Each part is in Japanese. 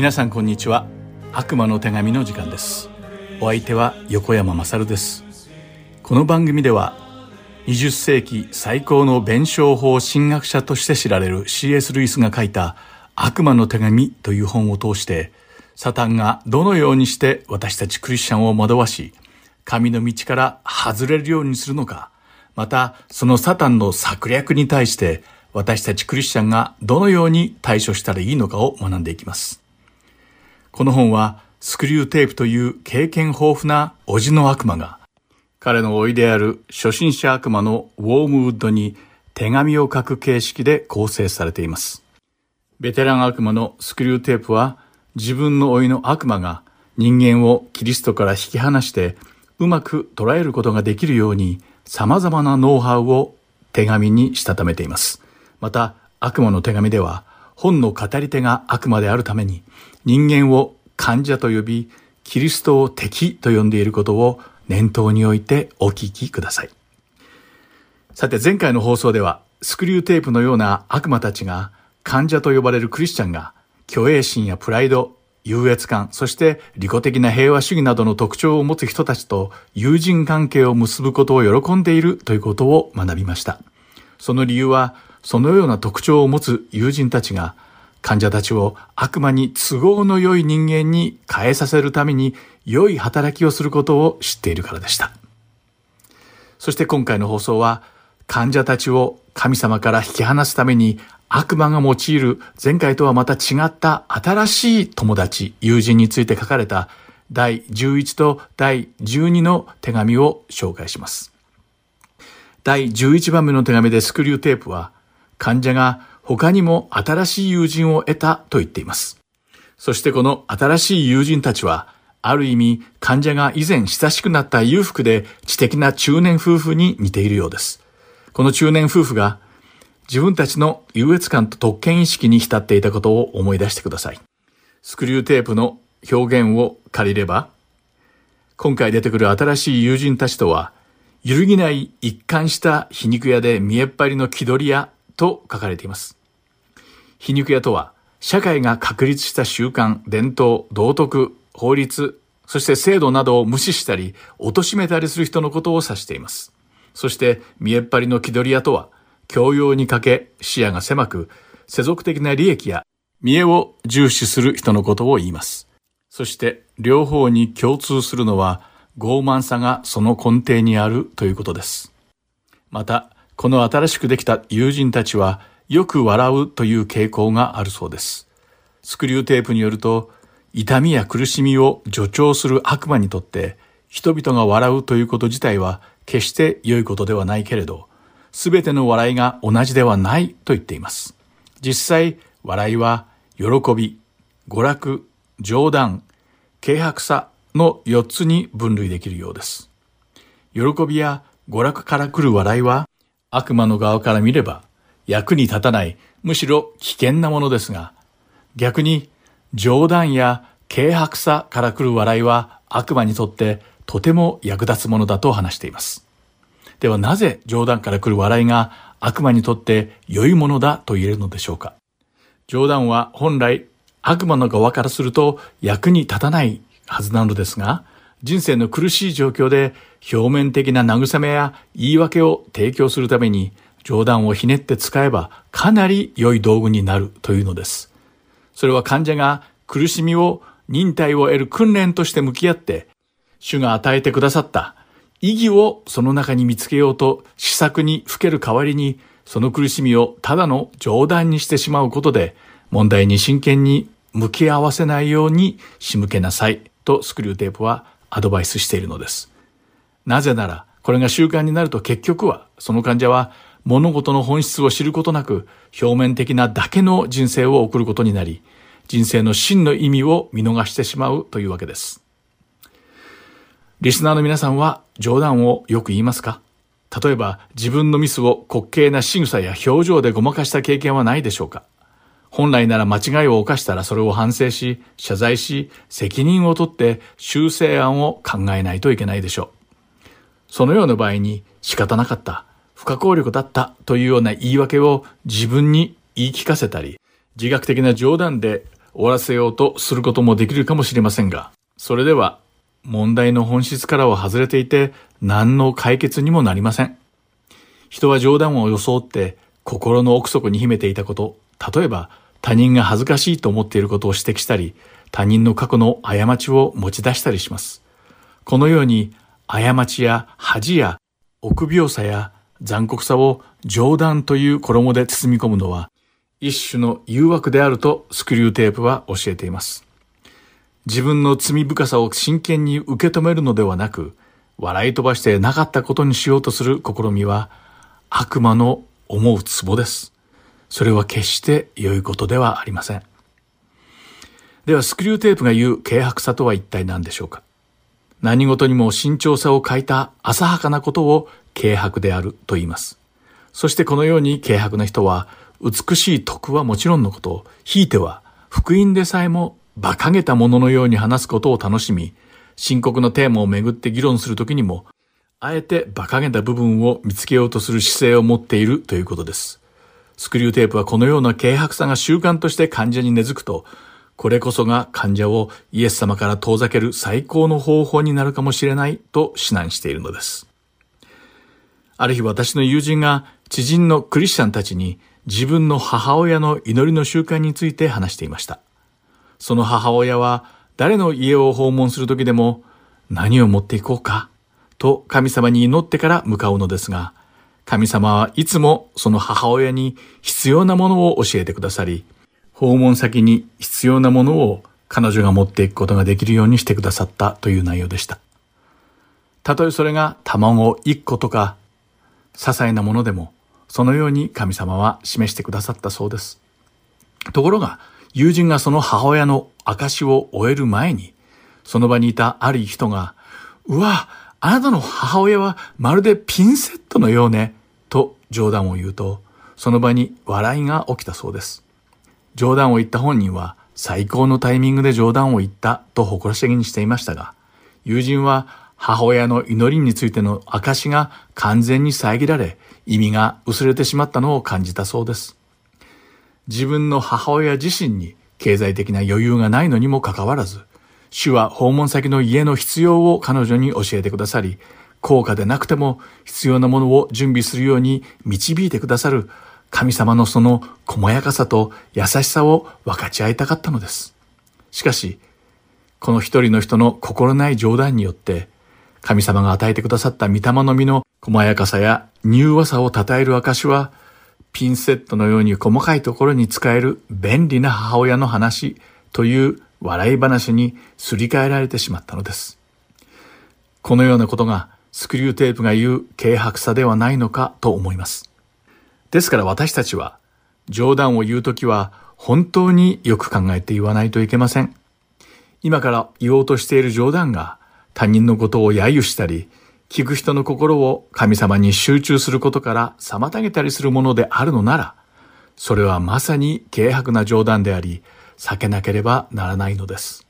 皆さんこんにちは悪魔の手紙の時間ですお相手は横山まさるですこの番組では20世紀最高の弁証法神学者として知られる C.S. ルイスが書いた悪魔の手紙という本を通してサタンがどのようにして私たちクリスチャンを惑わし神の道から外れるようにするのかまたそのサタンの策略に対して私たちクリスチャンがどのように対処したらいいのかを学んでいきます。この本はスクリューテープという経験豊富なおじの悪魔が彼の甥である初心者悪魔のウォームウッドに手紙を書く形式で構成されています。ベテラン悪魔のスクリューテープは自分の甥の悪魔が人間をキリストから引き離してうまく捉えることができるように様々なノウハウを手紙にしたためています。また悪魔の手紙では本の語り手が悪魔であるために人間を患者と呼び、キリストを敵と呼んでいることを念頭に置いてお聞きください。さて前回の放送ではスクリューテープのような悪魔たちが患者と呼ばれるクリスチャンが虚栄心やプライド、優越感、そして利己的な平和主義などの特徴を持つ人たちと友人関係を結ぶことを喜んでいるということを学びました。その理由はそのような特徴を持つ友人たちが患者たちを悪魔に都合の良い人間に変えさせるために良い働きをすることを知っているからでした。そして今回の放送は患者たちを神様から引き離すために悪魔が用いる前回とはまた違った新しい友達、友人について書かれた第11と第12の手紙を紹介します。第11番目の手紙でスクリューテープは患者が他にも新しい友人を得たと言っています。そしてこの新しい友人たちは、ある意味患者が以前親しくなった裕福で知的な中年夫婦に似ているようです。この中年夫婦が自分たちの優越感と特権意識に浸っていたことを思い出してください。スクリューテープの表現を借りれば、今回出てくる新しい友人たちとは、揺るぎない一貫した皮肉屋で見えっ張りの気取り屋と書かれています。皮肉屋とは、社会が確立した習慣、伝統、道徳、法律、そして制度などを無視したり、貶めたりする人のことを指しています。そして、見えっ張りの気取り屋とは、教養にかけ、視野が狭く、世俗的な利益や見栄を重視する人のことを言います。そして、両方に共通するのは、傲慢さがその根底にあるということです。また、この新しくできた友人たちはよく笑うという傾向があるそうです。スクリューテープによると、痛みや苦しみを助長する悪魔にとって、人々が笑うということ自体は決して良いことではないけれど、すべての笑いが同じではないと言っています。実際、笑いは喜び、娯楽、冗談、軽薄さの4つに分類できるようです。喜びや娯楽から来る笑いは悪魔の側から見れば役に立たない、むしろ危険なものですが、逆に冗談や軽薄さから来る笑いは悪魔にとってとても役立つものだと話しています。ではなぜ冗談から来る笑いが悪魔にとって良いものだと言えるのでしょうか冗談は本来悪魔の側からすると役に立たないはずなのですが、人生の苦しい状況で表面的な慰めや言い訳を提供するために冗談をひねって使えばかなり良い道具になるというのです。それは患者が苦しみを忍耐を得る訓練として向き合って主が与えてくださった意義をその中に見つけようと施策にふける代わりにその苦しみをただの冗談にしてしまうことで問題に真剣に向き合わせないように仕向けなさいとスクリューテープはアドバイスしているのです。なぜなら、これが習慣になると結局は、その患者は物事の本質を知ることなく、表面的なだけの人生を送ることになり、人生の真の意味を見逃してしまうというわけです。リスナーの皆さんは冗談をよく言いますか？例えば自分のミスを滑稽な仕草や表情でごまかした経験はないでしょうか？本来なら間違いを犯したらそれを反省し、謝罪し、責任を取って修正案を考えないといけないでしょう。そのような場合に仕方なかった、不可抗力だったというような言い訳を自分に言い聞かせたり、自学的な冗談で終わらせようとすることもできるかもしれませんが、それでは問題の本質からは外れていて何の解決にもなりません。人は冗談を装って心の奥底に秘めていたこと、例えば他人が恥ずかしいと思っていることを指摘したり、他人の過去の過ちを持ち出したりします。このように過ちや恥や臆病さや残酷さを冗談という衣で包み込むのは一種の誘惑であるとスクリューテープは教えています。自分の罪深さを真剣に受け止めるのではなく、笑い飛ばしてなかったことにしようとする試みは悪魔の思うツボです。それは決して良いことではありません。ではスクリューテープが言う軽薄さとは一体何でしょうか？何事にも慎重さを欠いた浅はかなことを軽薄であると言います。そしてこのように軽薄な人は美しい徳はもちろんのこと、ひいては福音でさえも馬鹿げたもののように話すことを楽しみ、深刻なテーマをめぐって議論するときにも、あえて馬鹿げた部分を見つけようとする姿勢を持っているということです。スクリューテープはこのような軽薄さが習慣として患者に根付くと、これこそが患者をイエス様から遠ざける最高の方法になるかもしれないと指南しているのです。ある日私の友人が知人のクリスチャンたちに自分の母親の祈りの習慣について話していました。その母親は誰の家を訪問する時でも何を持っていこうかと神様に祈ってから向かうのですが、神様はいつもその母親に必要なものを教えてくださり、訪問先に必要なものを彼女が持っていくことができるようにしてくださったという内容でした。たとえそれが卵1個とか、些細なものでも、そのように神様は示してくださったそうです。ところが、友人がその母親の証を終える前に、その場にいたある人が、うわ、あなたの母親はまるでピンセットのようね、と冗談を言うと、その場に笑いが起きたそうです。冗談を言った本人は最高のタイミングで冗談を言ったと誇らしげにしていましたが、友人は母親の祈りについての証が完全に遮られ、意味が薄れてしまったのを感じたそうです。自分の母親自身に経済的な余裕がないのにもかかわらず、主は訪問先の家の必要を彼女に教えてくださり、高価でなくても必要なものを準備するように導いてくださる神様のその細やかさと優しさを分かち合いたかったのです。しかし、この一人の人の心ない冗談によって、神様が与えてくださった御霊の実の細やかさや柔和さを称える証は、ピンセットのように細かいところに使える便利な母親の話という笑い話にすり替えられてしまったのです。このようなことがスクリューテープが言う軽薄さではないのかと思います。ですから私たちは冗談を言うときは本当によく考えて言わないといけません。今から言おうとしている冗談が他人のことを揶揄したり、聞く人の心を神様に集中することから妨げたりするものであるのなら、それはまさに軽薄な冗談であり、避けなければならないのです。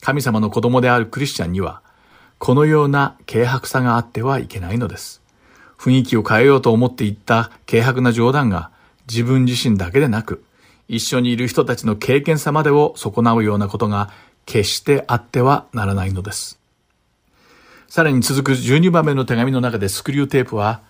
神様の子供であるクリスチャンには、このような軽薄さがあってはいけないのです。雰囲気を変えようと思って言った軽薄な冗談が自分自身だけでなく、一緒にいる人たちの経験さまでを損なうようなことが決してあってはならないのです。さらに続く12番目の手紙の中でスクリューテープは、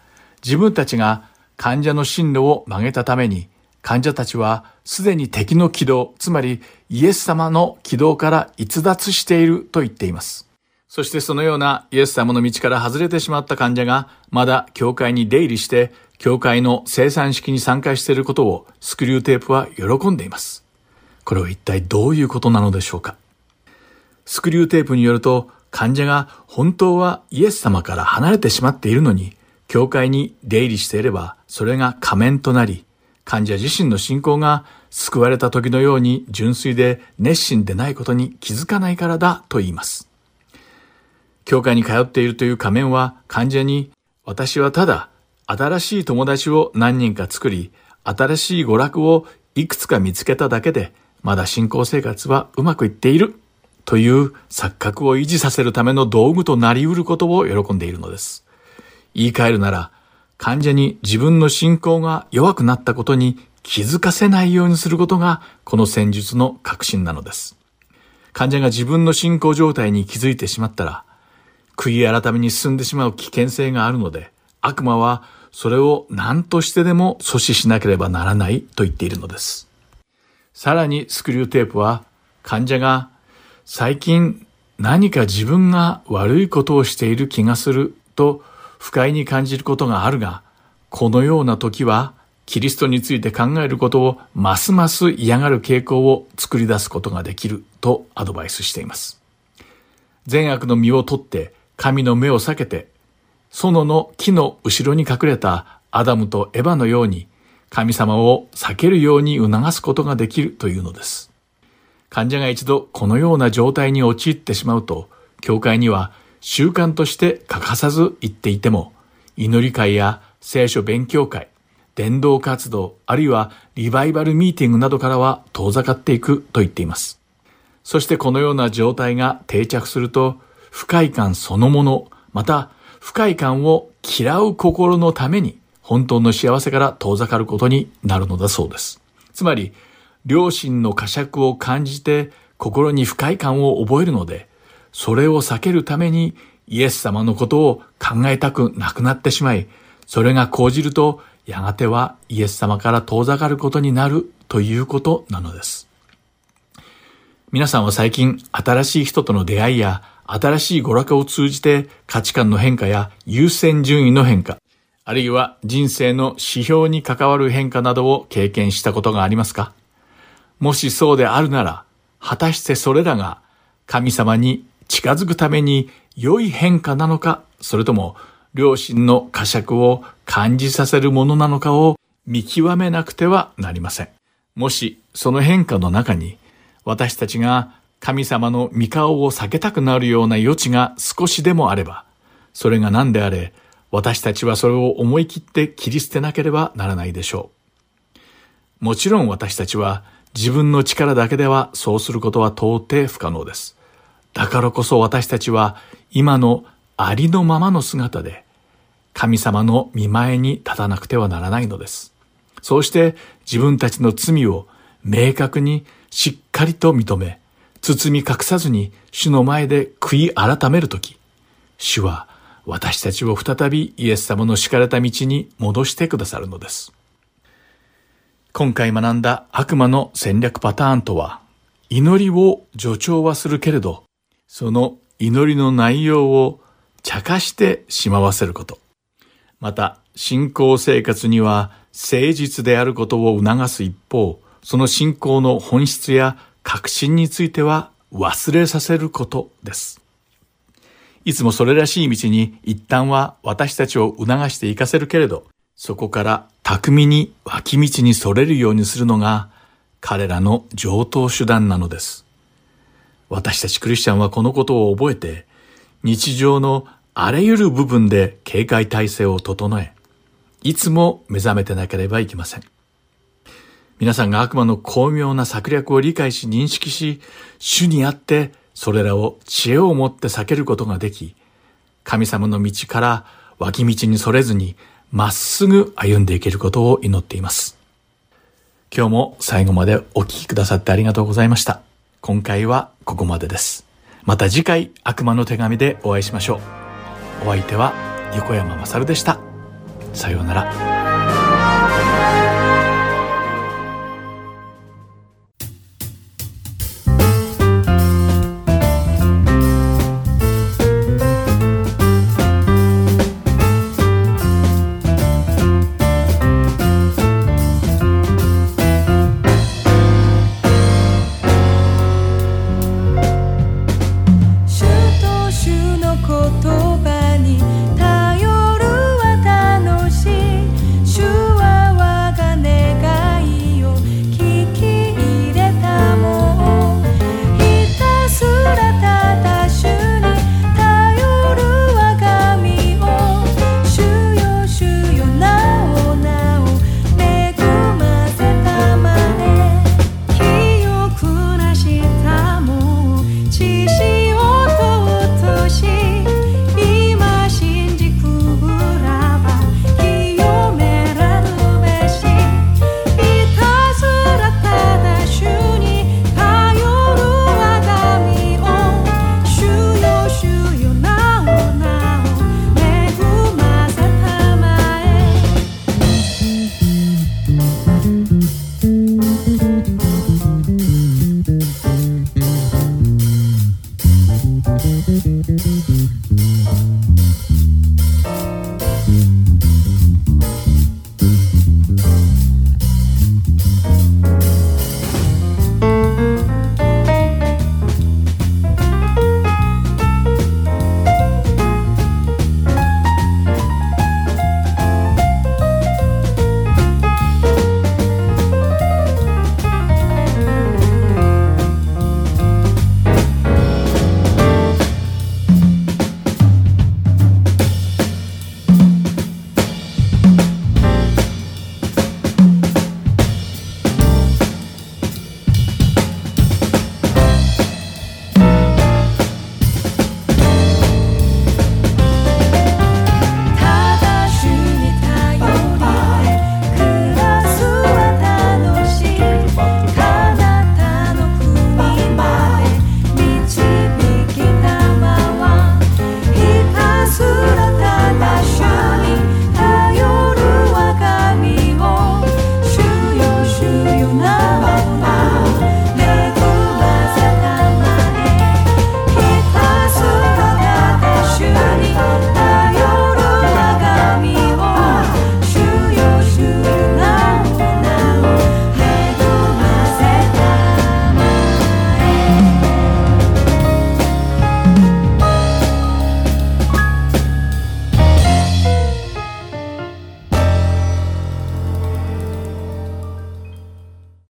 自分たちが患者の進路を曲げたために、患者たちはすでに敵の軌道、つまりイエス様の軌道から逸脱していると言っています。そしてそのようなイエス様の道から外れてしまった患者が、まだ教会に出入りして、教会の聖餐式に参加していることをスクリューテープは喜んでいます。これは一体どういうことなのでしょうかスクリューテープによると、患者が本当はイエス様から離れてしまっているのに、教会に出入りしていれば、それが仮面となり、患者自身の信仰が救われた時のように純粋で熱心でないことに気づかないからだと言います。教会に通っているという仮面は患者に、私はただ新しい友達を何人か作り、新しい娯楽をいくつか見つけただけで、まだ信仰生活はうまくいっているという錯覚を維持させるための道具となり得ることを喜んでいるのです。言い換えるなら、患者に自分の信仰が弱くなったことに気づかせないようにすることがこの戦術の核心なのです。患者が自分の進行状態に気づいてしまったら、悔い改めに進んでしまう危険性があるので、悪魔はそれを何としてでも阻止しなければならないと言っているのです。さらにスクリューテープは患者が最近何か自分が悪いことをしている気がすると不快に感じることがあるが、このような時はキリストについて考えることをますます嫌がる傾向を作り出すことができるとアドバイスしています。善悪の実を取って神の目を避けて園の木の後ろに隠れたアダムとエヴァのように神様を避けるように促すことができるというのです。患者が一度このような状態に陥ってしまうと、教会には習慣として欠かさず行っていても、祈り会や聖書勉強会、伝道活動、あるいはリバイバルミーティングなどからは遠ざかっていくと言っています。そしてこのような状態が定着すると、不快感そのもの、また不快感を嫌う心のために本当の幸せから遠ざかることになるのだそうです。つまり、良心の呵責を感じて心に不快感を覚えるので、それを避けるためにイエス様のことを考えたくなくなってしまい、それが講じると、やがてはイエス様から遠ざかることになるということなのです。皆さんは最近新しい人との出会いや新しい娯楽を通じて価値観の変化や優先順位の変化、あるいは人生の指標に関わる変化などを経験したことがありますか？もしそうであるなら、果たしてそれらが神様に近づくために良い変化なのか、それとも良心の呵責を感じさせるものなのかを見極めなくてはなりません。もしその変化の中に私たちが神様の御顔を避けたくなるような余地が少しでもあれば、それが何であれ、私たちはそれを思い切って切り捨てなければならないでしょう。もちろん私たちは自分の力だけではそうすることは到底不可能です。だからこそ私たちは今のありのままの姿で神様の見前に立たなくてはならないのです。そうして自分たちの罪を明確にしっかりと認め、包み隠さずに主の前で悔い改めるとき、主は私たちを再びイエス様の敷かれた道に戻してくださるのです。今回学んだ悪魔の戦略パターンとは、祈りを助長はするけれど、その祈りの内容を茶化してしまわせること。また、信仰生活には誠実であることを促す一方、その信仰の本質や確信については忘れさせることです。いつもそれらしい道に一旦は私たちを促していかせるけれど、そこから巧みに脇道にそれるようにするのが彼らの上等手段なのです。私たちクリスチャンはこのことを覚えて、日常のあらゆる部分で警戒体制を整え、いつも目覚めてなければいけません。皆さんが悪魔の巧妙な策略を理解し認識し、主にあってそれらを知恵を持って避けることができ、神様の道から脇道にそれずにまっすぐ歩んでいけることを祈っています。今日も最後までお聴きくださってありがとうございました。今回はここまでです。また次回悪魔の手紙でお会いしましょう。お相手は横山まさるでした。さようなら。